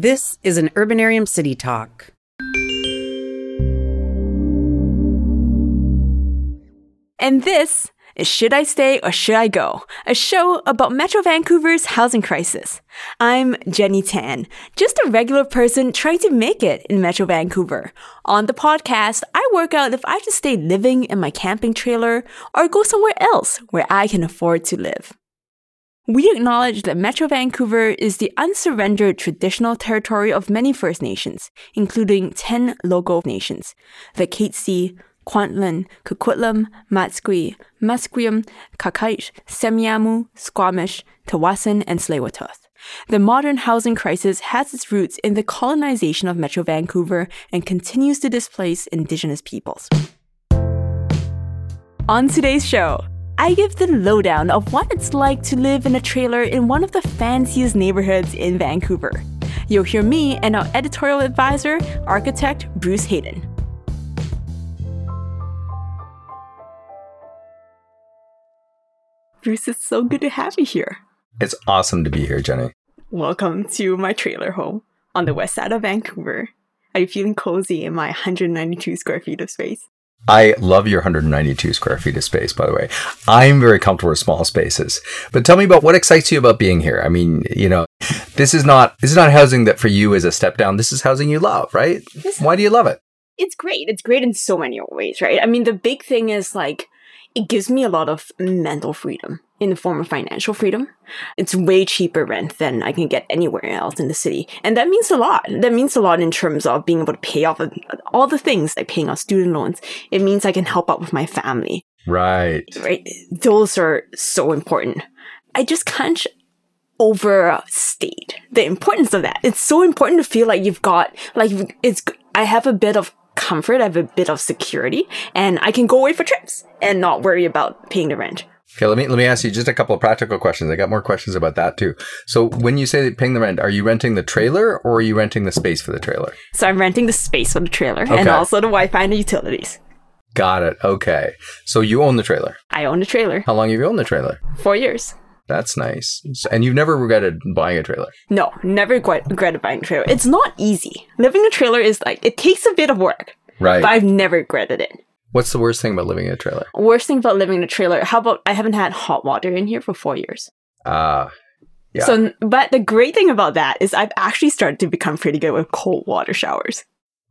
This is an Urbanarium City Talk. And this is Should I Stay or Should I Go? A show about Metro Vancouver's housing crisis. I'm Jenny Tan, just a regular person trying to make it in Metro Vancouver. On the podcast, I work out if I should stay living in my camping trailer or go somewhere else where I can afford to live. We acknowledge that Metro Vancouver is the unsurrendered traditional territory of many First Nations, including 10 local nations, the Katzie, Kwantlen, Kwikwetlem, Matsqui, Musqueam, Qayqayt, Semiahmoo, Squamish, Tsawwassen, and tsleil The modern housing crisis has its roots in the colonization of Metro Vancouver and continues to displace Indigenous peoples. On today's show, I give the lowdown of what it's like to live in a trailer in one of the fanciest neighborhoods in Vancouver. You'll hear me and our editorial advisor, architect Bruce Haden. Bruce, it's so good to have you here. It's awesome to be here, Jenny. Welcome to my trailer home on the west side of Vancouver. Are you feeling cozy in my 192 square feet of space? I love your 192 square feet of space, by the way. I'm very comfortable with small spaces. But tell me about what excites you about being here. I mean, you know, this is not this is not housing that for you is a step down. This is housing you love, right? This, Why do you love it? It's great. It's great in so many ways, right? I mean, the big thing is like it gives me a lot of mental freedom in the form of financial freedom. It's way cheaper rent than I can get anywhere else in the city. And that means a lot. That means a lot in terms of being able to pay off all the things like paying off student loans. It means I can help out with my family. Right. Right. Those are so important. I just can't overstate the importance of that. It's so important to feel like you've got, like, it's, I have a bit of comfort, I have a bit of security, and I can go away for trips and not worry about paying the rent. Okay, let me let me ask you just a couple of practical questions. I got more questions about that too. So, when you say paying the rent, are you renting the trailer or are you renting the space for the trailer? So, I'm renting the space for the trailer okay. and also the Wi-Fi and the utilities. Got it. Okay. So you own the trailer. I own the trailer. How long have you owned the trailer? Four years. That's nice. And you've never regretted buying a trailer? No, never regretted buying a trailer. It's not easy. Living a trailer is like, it takes a bit of work. Right. But I've never regretted it. What's the worst thing about living in a trailer? Worst thing about living in a trailer? How about I haven't had hot water in here for four years? Ah. Uh, yeah. So, but the great thing about that is I've actually started to become pretty good with cold water showers.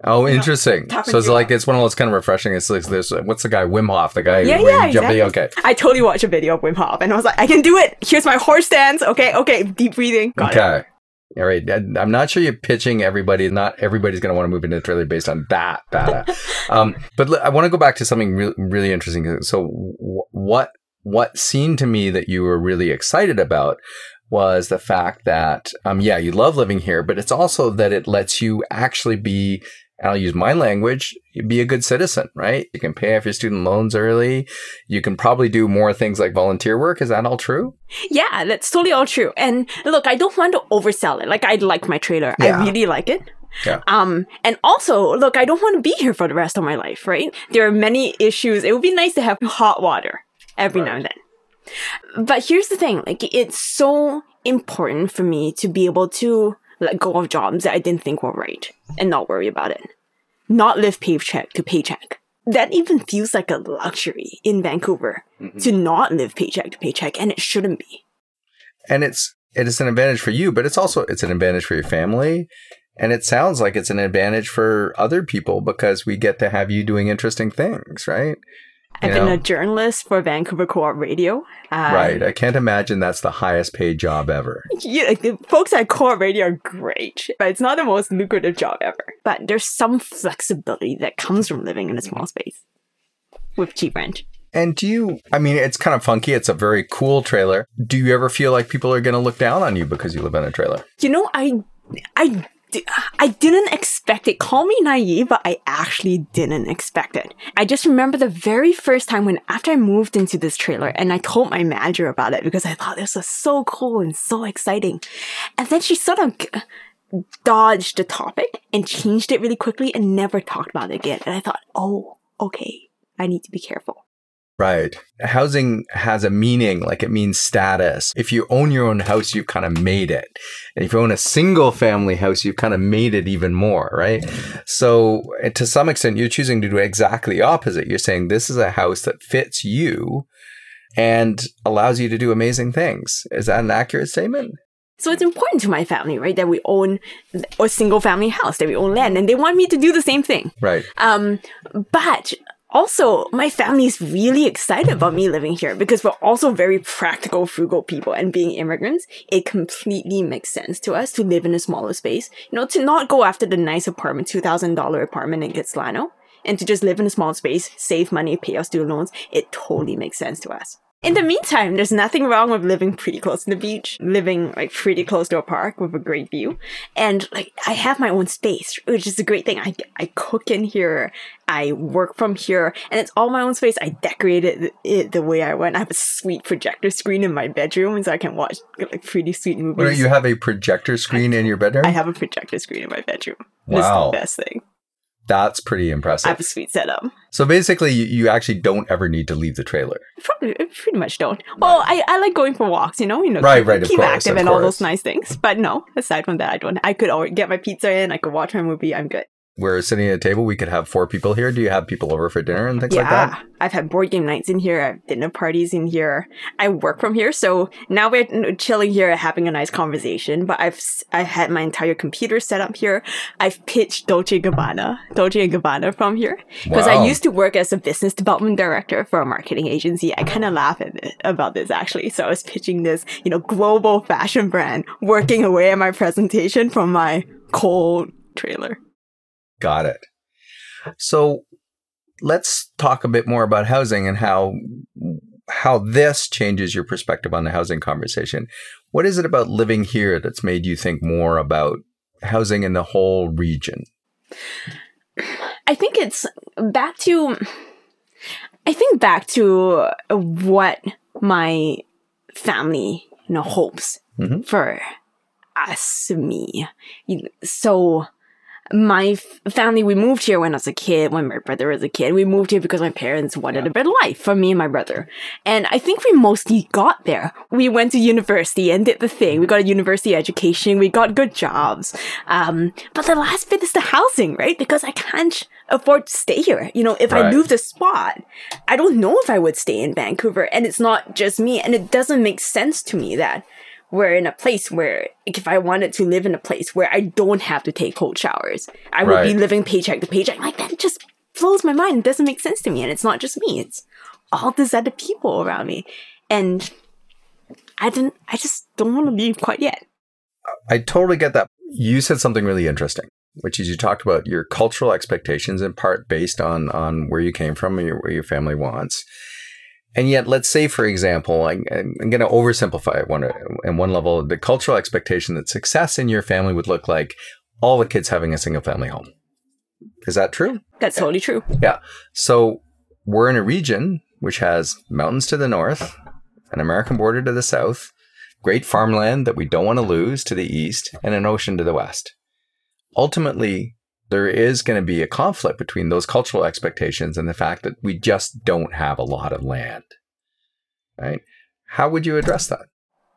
Oh, interesting. so it's like it's one of those kind of refreshing. It's like this. What's the guy Wim Hof? The guy. Yeah, yeah, exactly. Okay. I totally watched a video of Wim Hof, and I was like, I can do it. Here's my horse stance. Okay, okay, deep breathing. Got okay. It. All right. I'm not sure you're pitching everybody. Not everybody's going to want to move into the trailer based on that data. um, but I want to go back to something re- really interesting. So, w- what what seemed to me that you were really excited about was the fact that, um, yeah, you love living here, but it's also that it lets you actually be and I'll use my language, be a good citizen, right? You can pay off your student loans early. You can probably do more things like volunteer work. Is that all true? Yeah, that's totally all true. And look, I don't want to oversell it. Like I like my trailer. Yeah. I really like it. Yeah. Um, and also, look, I don't want to be here for the rest of my life, right? There are many issues. It would be nice to have hot water every right. now and then. But here's the thing, like it's so important for me to be able to let go of jobs that I didn't think were right and not worry about it. Not live paycheck to paycheck. That even feels like a luxury in Vancouver mm-hmm. to not live paycheck to paycheck, and it shouldn't be. And it's it is an advantage for you, but it's also it's an advantage for your family. And it sounds like it's an advantage for other people because we get to have you doing interesting things, right? I've been a journalist for Vancouver Co-op Radio. Uh, right. I can't imagine that's the highest paid job ever. Yeah, the folks at Co-op Radio are great, but it's not the most lucrative job ever. But there's some flexibility that comes from living in a small space with cheap rent. And do you, I mean, it's kind of funky. It's a very cool trailer. Do you ever feel like people are going to look down on you because you live in a trailer? You know, I, I I didn't expect it. Call me naive, but I actually didn't expect it. I just remember the very first time when after I moved into this trailer and I told my manager about it because I thought this was so cool and so exciting. And then she sort of uh, dodged the topic and changed it really quickly and never talked about it again. And I thought, oh, okay, I need to be careful. Right. Housing has a meaning, like it means status. If you own your own house, you've kind of made it. And if you own a single family house, you've kind of made it even more, right? So to some extent, you're choosing to do exactly the opposite. You're saying this is a house that fits you and allows you to do amazing things. Is that an accurate statement? So it's important to my family, right, that we own a single family house, that we own land, and they want me to do the same thing. Right. Um, but also, my family is really excited about me living here because we're also very practical, frugal people. And being immigrants, it completely makes sense to us to live in a smaller space. You know, to not go after the nice apartment, $2,000 apartment in Kitsilano, and to just live in a small space, save money, pay our student loans. It totally makes sense to us. In the meantime, there's nothing wrong with living pretty close to the beach, living like pretty close to a park with a great view. And like I have my own space, which is a great thing. I, I cook in here, I work from here, and it's all my own space. I decorated it the way I want. I have a sweet projector screen in my bedroom so I can watch like pretty sweet movies. You have a projector screen in your bedroom? I have a projector screen in my bedroom. Wow. It's the best thing. That's pretty I impressive. have a sweet setup. So basically, you, you actually don't ever need to leave the trailer. Probably, pretty much don't. Well, I, I like going for walks, you know, you know, Right, keep, right, keep course, active and all those nice things. But no, aside from that, I don't. I could always get my pizza in. I could watch my movie. I'm good. We're sitting at a table. We could have four people here. Do you have people over for dinner and things like yeah, that? I've had board game nights in here. I've dinner parties in here. I work from here, so now we're chilling here, having a nice conversation. But I've I had my entire computer set up here. I've pitched Dolce Gabbana, Dolce and Gabbana from here because Wow. I used to work as a business development director for a marketing agency. I kind of laugh at it, about this actually. So I was pitching this, you know, global fashion brand, working away at my presentation from my cold trailer. Got it. So let's talk a bit more about housing and how how this changes your perspective on the housing conversation. What is it about living here that's made you think more about housing in the whole region? I think it's back to. I think back to what my family, you know, hopes Mhm. for us, me. So, my f- family, we moved here when I was a kid, when my brother was a kid. We moved here because my parents wanted a better life for me and my brother. And I think we mostly got there. We went to university and did the thing. We got a university education. We got good jobs. Um, but the last bit is the housing, right? Because I can't afford to stay here. You know, if I Right. moved a spot, I don't know if I would stay in Vancouver. And it's not just me. And it doesn't make sense to me that we're in a place where if I wanted to live in a place where I don't have to take cold showers, I would be living paycheck to paycheck. Like that just blows my mind. It doesn't make sense to me. And it's not just me. It's all these other people around me. And I didn't I just don't want to leave quite yet. I totally get that. You said something really interesting, which is you talked about your cultural expectations in part based on on where you came from and your, where your family wants. And yet, let's say, for example, I'm, I'm going to oversimplify it one in one level. The cultural expectation that success in your family would look like all the kids having a single family home. Is that true? That's totally true. Yeah. So we're in a region which has mountains to the north, an American border to the south, great farmland that we don't want to lose to the east, and an ocean to the west. Ultimately, there is going to be a conflict between those cultural expectations and the fact that we just don't have a lot of land. Right? How would you address that?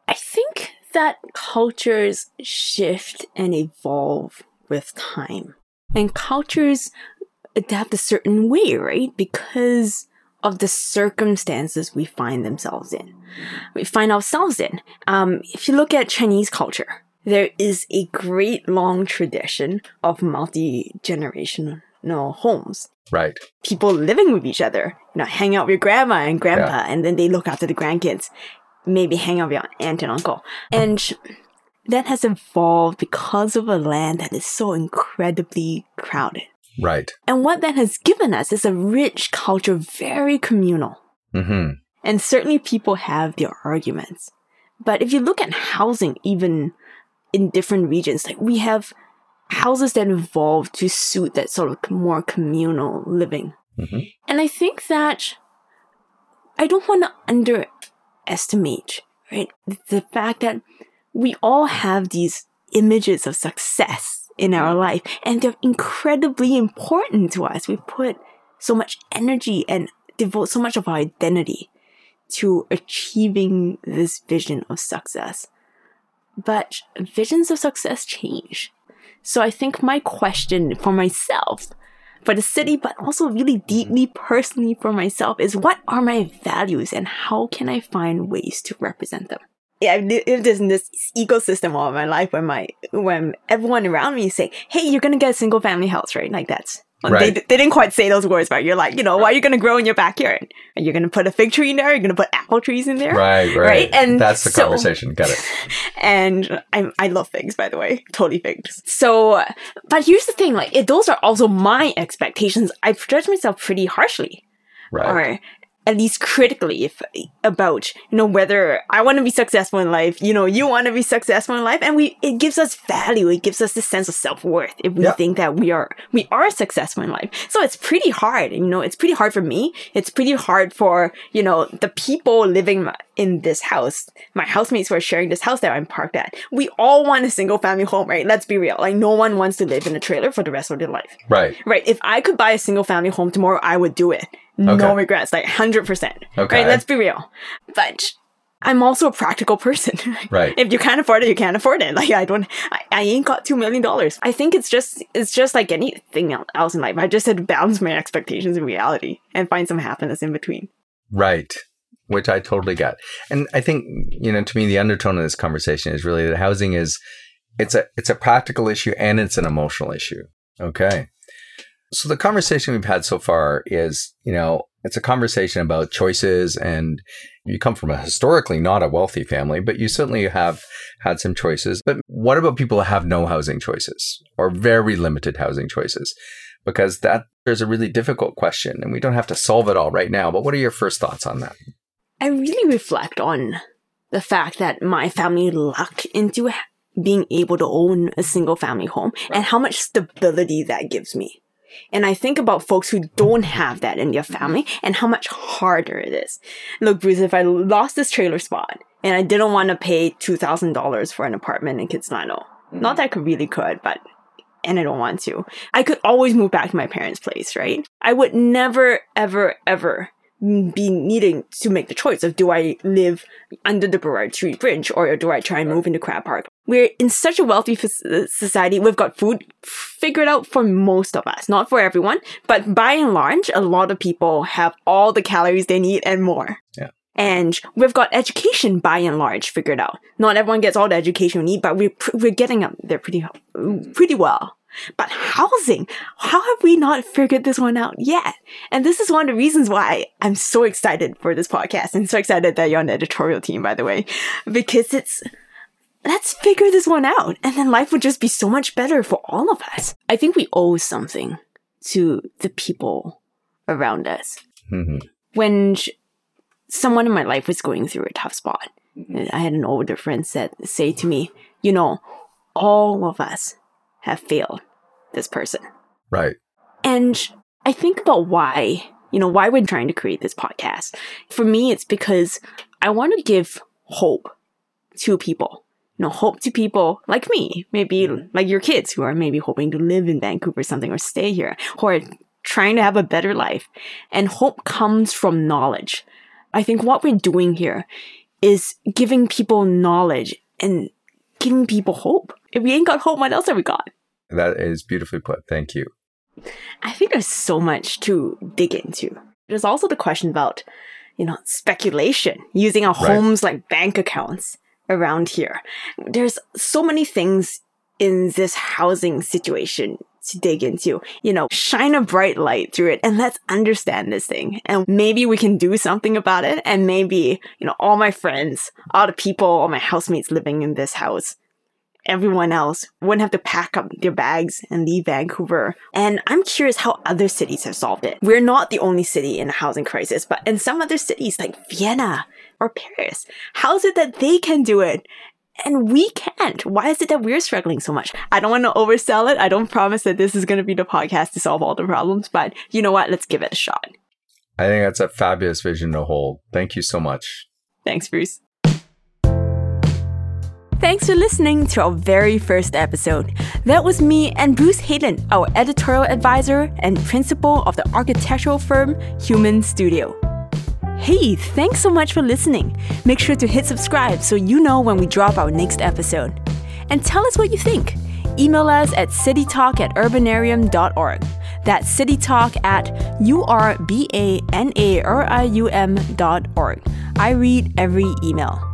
I think that cultures shift and evolve with time. And cultures adapt a certain way, right? Because of the circumstances we find themselves in. We find ourselves in. Um, if you look at Chinese culture, there is a great long tradition of multi-generational homes Right. people living with each other. You know, hang out with your grandma and grandpa, Yeah. and then they look after the grandkids. Maybe hang out with your aunt and uncle. And that has evolved because of a land that is so incredibly crowded. Right. And what that has given us is a rich culture, very communal. Mm-hmm. And certainly people have their arguments. But if you look at housing, even in different regions, like we have houses that evolve to suit that sort of more communal living. Mhm. And I think that I don't want to underestimate, right? The fact that we all have these images of success in our life and they're incredibly important to us. We put so much energy and devote so much of our identity to achieving this vision of success. But visions of success change. So I think my question for myself, for the city, but also really mm-hmm. deeply personally for myself is what are my values and how can I find ways to represent them? Yeah, I've lived in this ecosystem all my life when my when everyone around me say, "Hey, you're gonna get a single family house, right?" Like that's Right. They, they didn't quite say those words, but you're like, you know, what are you going to grow in your backyard? Are you going to put a fig tree in there? Are you going to put apple trees in there? Right, right. Right, and that's the so- conversation. Got it. And I, I love figs, by the way. Totally figs. So, but here's the thing, like, it, those are also my expectations. I judge myself pretty harshly Right. or at least critically if, about you know whether I want to be successful in life, you know, you want to be successful in life, and we it gives us value, it gives us this sense of self worth if we think that we are we are successful in life. So it's pretty hard, you know, it's pretty hard for me. It's pretty hard for you know the people living in this house, my housemates who are sharing this house that I'm parked at. We all want a single family home, right? Let's be real. Like no one wants to live in a trailer for the rest of their life. Right. Right. If I could buy a single family home tomorrow, I would do it. No regrets, like 100%. Okay. Right. Let's be real. But I'm also a practical person. Right. if you can't afford it, you can't afford it. Like I don't, I, I ain't got $2 million. I think it's just, it's just like anything else in life. I just had to balance my expectations and reality and find some happiness in between. Right. Which I totally get. And I think, you know, to me the undertone of this conversation is really that housing is it's a it's a practical issue and it's an emotional issue. Okay. So the conversation we've had so far is, you know, it's a conversation about choices and you come from a historically not a wealthy family, but you certainly have had some choices. But what about people who have no housing choices or very limited housing choices? Because that there's a really difficult question and we don't have to solve it all right now. But what are your first thoughts on that? I really reflect on the fact that my family lucked into being able to own a single family home and how much stability that gives me. And I think about folks who don't have that in their mm-hmm. family and how much harder it is. Look, Bruce, if I lost this trailer spot and I didn't want to pay $2,000 for an apartment in Kitsilano, mm-hmm. not that I could really could, but and I don't want to. I could always move back to my parents' place, right? I would never, ever, ever be needing to make the choice of do I live under the Burrard Street Bridge or do I try and move into Crab Park? We're in such a wealthy society. We've got food figured out for most of us, not for everyone, but by and large, a lot of people have all the calories they need and more. Yeah. And we've got education by and large figured out. Not everyone gets all the education we need, but we're, pr- we're getting up there pretty, pretty well. But housing, how have we not figured this one out yet? And this is one of the reasons why I'm so excited for this podcast and so excited that you're on the editorial team, by the way, because it's, let's figure this one out. And then life would just be so much better for all of us. I think we owe something to the people around us. hmm When sh- someone in my life was going through a tough spot, I had an older friend said, say to me, you know, all of us have failed this person. Right. And I think about why, you know, why we're trying to create this podcast. For me, it's because I want to give hope to people. You know, hope to people like me, maybe like your kids who are maybe hoping to live in Vancouver or something or stay here, who are trying to have a better life. And hope comes from knowledge. I think what we're doing here is giving people knowledge and giving people hope. If we ain't got hope, what else have we got? That is beautifully put. Thank you. I think there's so much to dig into. There's also the question about, you know, speculation, using our Right. homes like bank accounts around here. There's so many things in this housing situation to dig into. You know, shine a bright light through it and let's understand this thing. And maybe we can do something about it. And maybe, you know, all my friends, all the people, all my housemates living in this house everyone else wouldn't have to pack up their bags and leave Vancouver. And I'm curious how other cities have solved it. We're not the only city in a housing crisis, but in some other cities like Vienna or Paris, how is it that they can do it? And we can't. Why is it that we're struggling so much? I don't want to oversell it. I don't promise that this is going to be the podcast to solve all the problems, but you know what? Let's give it a shot. I think that's a fabulous vision to hold. Thank you so much. Thanks, Bruce. Thanks for listening to our very first episode. That was me and Bruce Haden, our editorial advisor and principal of the architectural firm Human Studio. Hey, thanks so much for listening. Make sure to hit subscribe so you know when we drop our next episode. And tell us what you think. Email us at citytalk at urbanarium.org. That's citytalk at urbanarium dot org. I read every email.